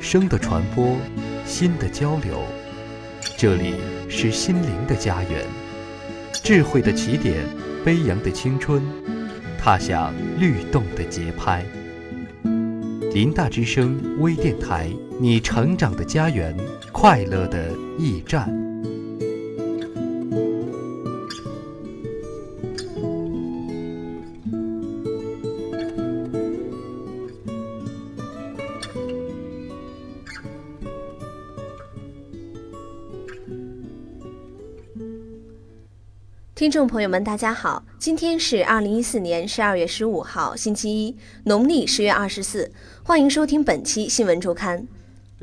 声的传播，心的交流，这里是心灵的家园，智慧的起点，飞扬的青春，踏响律动的节拍。林大之声微电台，你成长的家园，快乐的驿站。听众朋友们，大家好，今天是二零一四年十二月十五号，星期一，农历十月二十四。欢迎收听本期新闻周刊。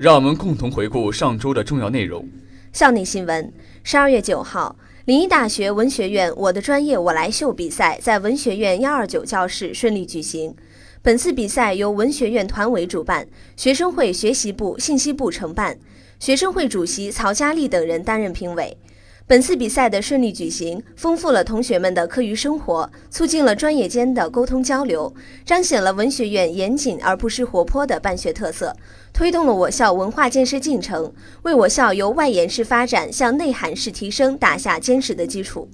让我们共同回顾上周的重要内容。校内新闻：十二月九号，临沂大学文学院“我的专业我来秀”比赛在文学院幺二九教室顺利举行。本次比赛由文学院团委主办，学生会学习部、信息部承办，学生会主席曹佳丽等人担任评委。本次比赛的顺利举行，丰富了同学们的课余生活，促进了专业间的沟通交流，彰显了文学院严谨而不失活泼的办学特色，推动了我校文化建设进程，为我校由外延式发展向内涵式提升打下坚实的基础。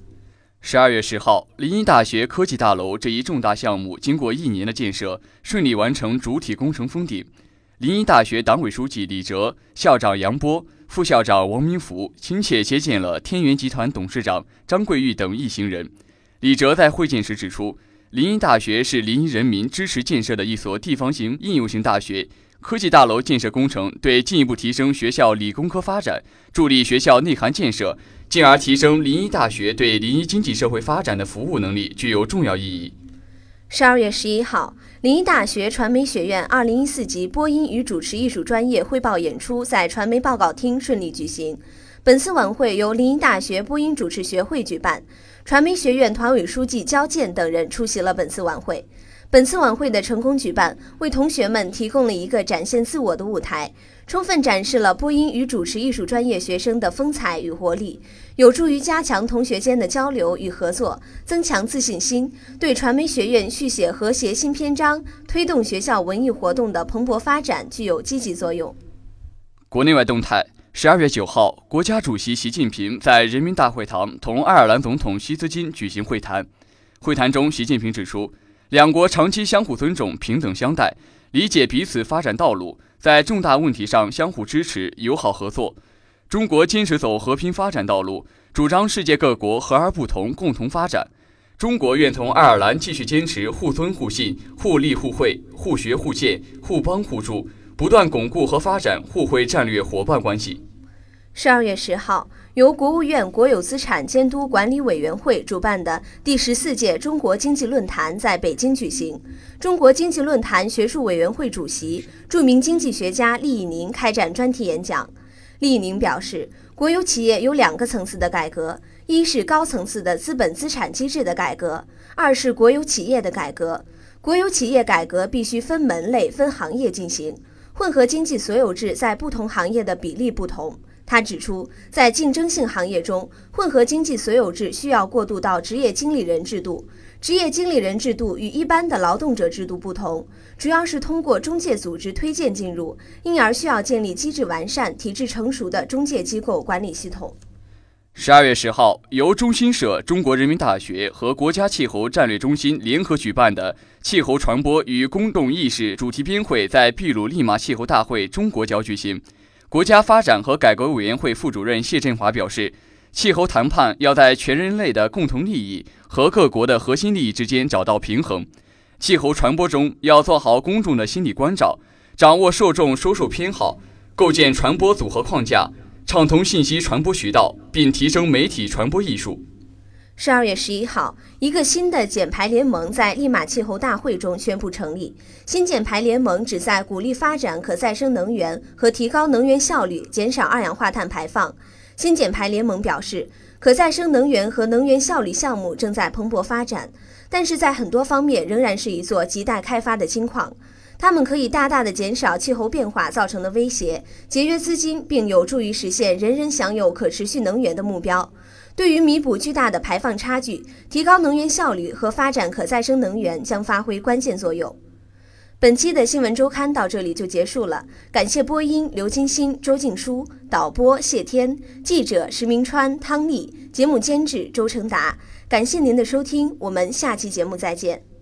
十二月十号，临沂大学科技大楼这一重大项目经过一年的建设，顺利完成主体工程封顶。临沂大学党委书记李哲、校长杨波。副校长王明福亲切接见了天元集团董事长张桂玉等一行人。李哲在会见时指出，临沂大学是临沂人民支持建设的一所地方型应用型大学。科技大楼建设工程对进一步提升学校理工科发展、助力学校内涵建设，进而提升临沂大学对临沂经济社会发展的服务能力，具有重要意义。十二月十一号。临沂大学传媒学院二零一四级播音与主持艺术专业汇报演出在传媒报告厅顺利举行。本次晚会由临沂大学播音主持学会举办，传媒学院团委书记焦健等人出席了本次晚会。本次晚会的成功举办，为同学们提供了一个展现自我的舞台，充分展示了播音与主持艺术专业学生的风采与活力，有助于加强同学间的交流与合作，增强自信心，对传媒学院续写和谐新篇章、推动学校文艺活动的蓬勃发展具有积极作用。国内外动态：十二月九号，国家主席习近平在人民大会堂同爱尔兰总统希斯金举行会谈。会谈中，习近平指出。两国长期相互尊重、平等相待，理解彼此发展道路，在重大问题上相互支持、友好合作。中国坚持走和平发展道路，主张世界各国和而不同，共同发展。中国愿同爱尔兰继续坚持互尊互信、互利互惠、互学互鉴、互帮互助，不断巩固和发展互惠战略伙伴关系。十二月十号。由国务院国有资产监督管理委员会主办的第十四届中国经济论坛在北京举行。中国经济论坛学术委员会主席、著名经济学家厉以宁开展专题演讲。厉以宁表示，国有企业有两个层次的改革：一是高层次的资本资产机制的改革，二是国有企业的改革。国有企业改革必须分门类、分行业进行。混合经济所有制在不同行业的比例不同。他指出，在竞争性行业中，混合经济所有制需要过渡到职业经理人制度。职业经理人制度与一般的劳动者制度不同，主要是通过中介组织推荐进入，因而需要建立机制完善、体制成熟的中介机构管理系统。十二月十号，由中新社、中国人民大学和国家气候战略中心联合举办的气候传播与公众意识主题编会在秘鲁利马气候大会中国角举行。国家发展和改革委员会副主任谢振华表示，气候谈判要在全人类的共同利益和各国的核心利益之间找到平衡。气候传播中要做好公众的心理关照，掌握受众收受偏好，构建传播组合框架，畅通信息传播渠道，并提升媒体传播艺术。十二月十一号，一个新的减排联盟在利马气候大会中宣布成立。新减排联盟旨在鼓励发展可再生能源和提高能源效率，减少二氧化碳排放。新减排联盟表示，可再生能源和能源效率项目正在蓬勃发展，但是在很多方面仍然是一座亟待开发的金矿。它们可以大大的减少气候变化造成的威胁，节约资金，并有助于实现人人享有可持续能源的目标。对于弥补巨大的排放差距、提高能源效率和发展可再生能源将发挥关键作用。本期的新闻周刊到这里就结束了，感谢播音刘金星、周静舒，导播谢天，记者石明川、汤丽，节目监制周成达。感谢您的收听，我们下期节目再见。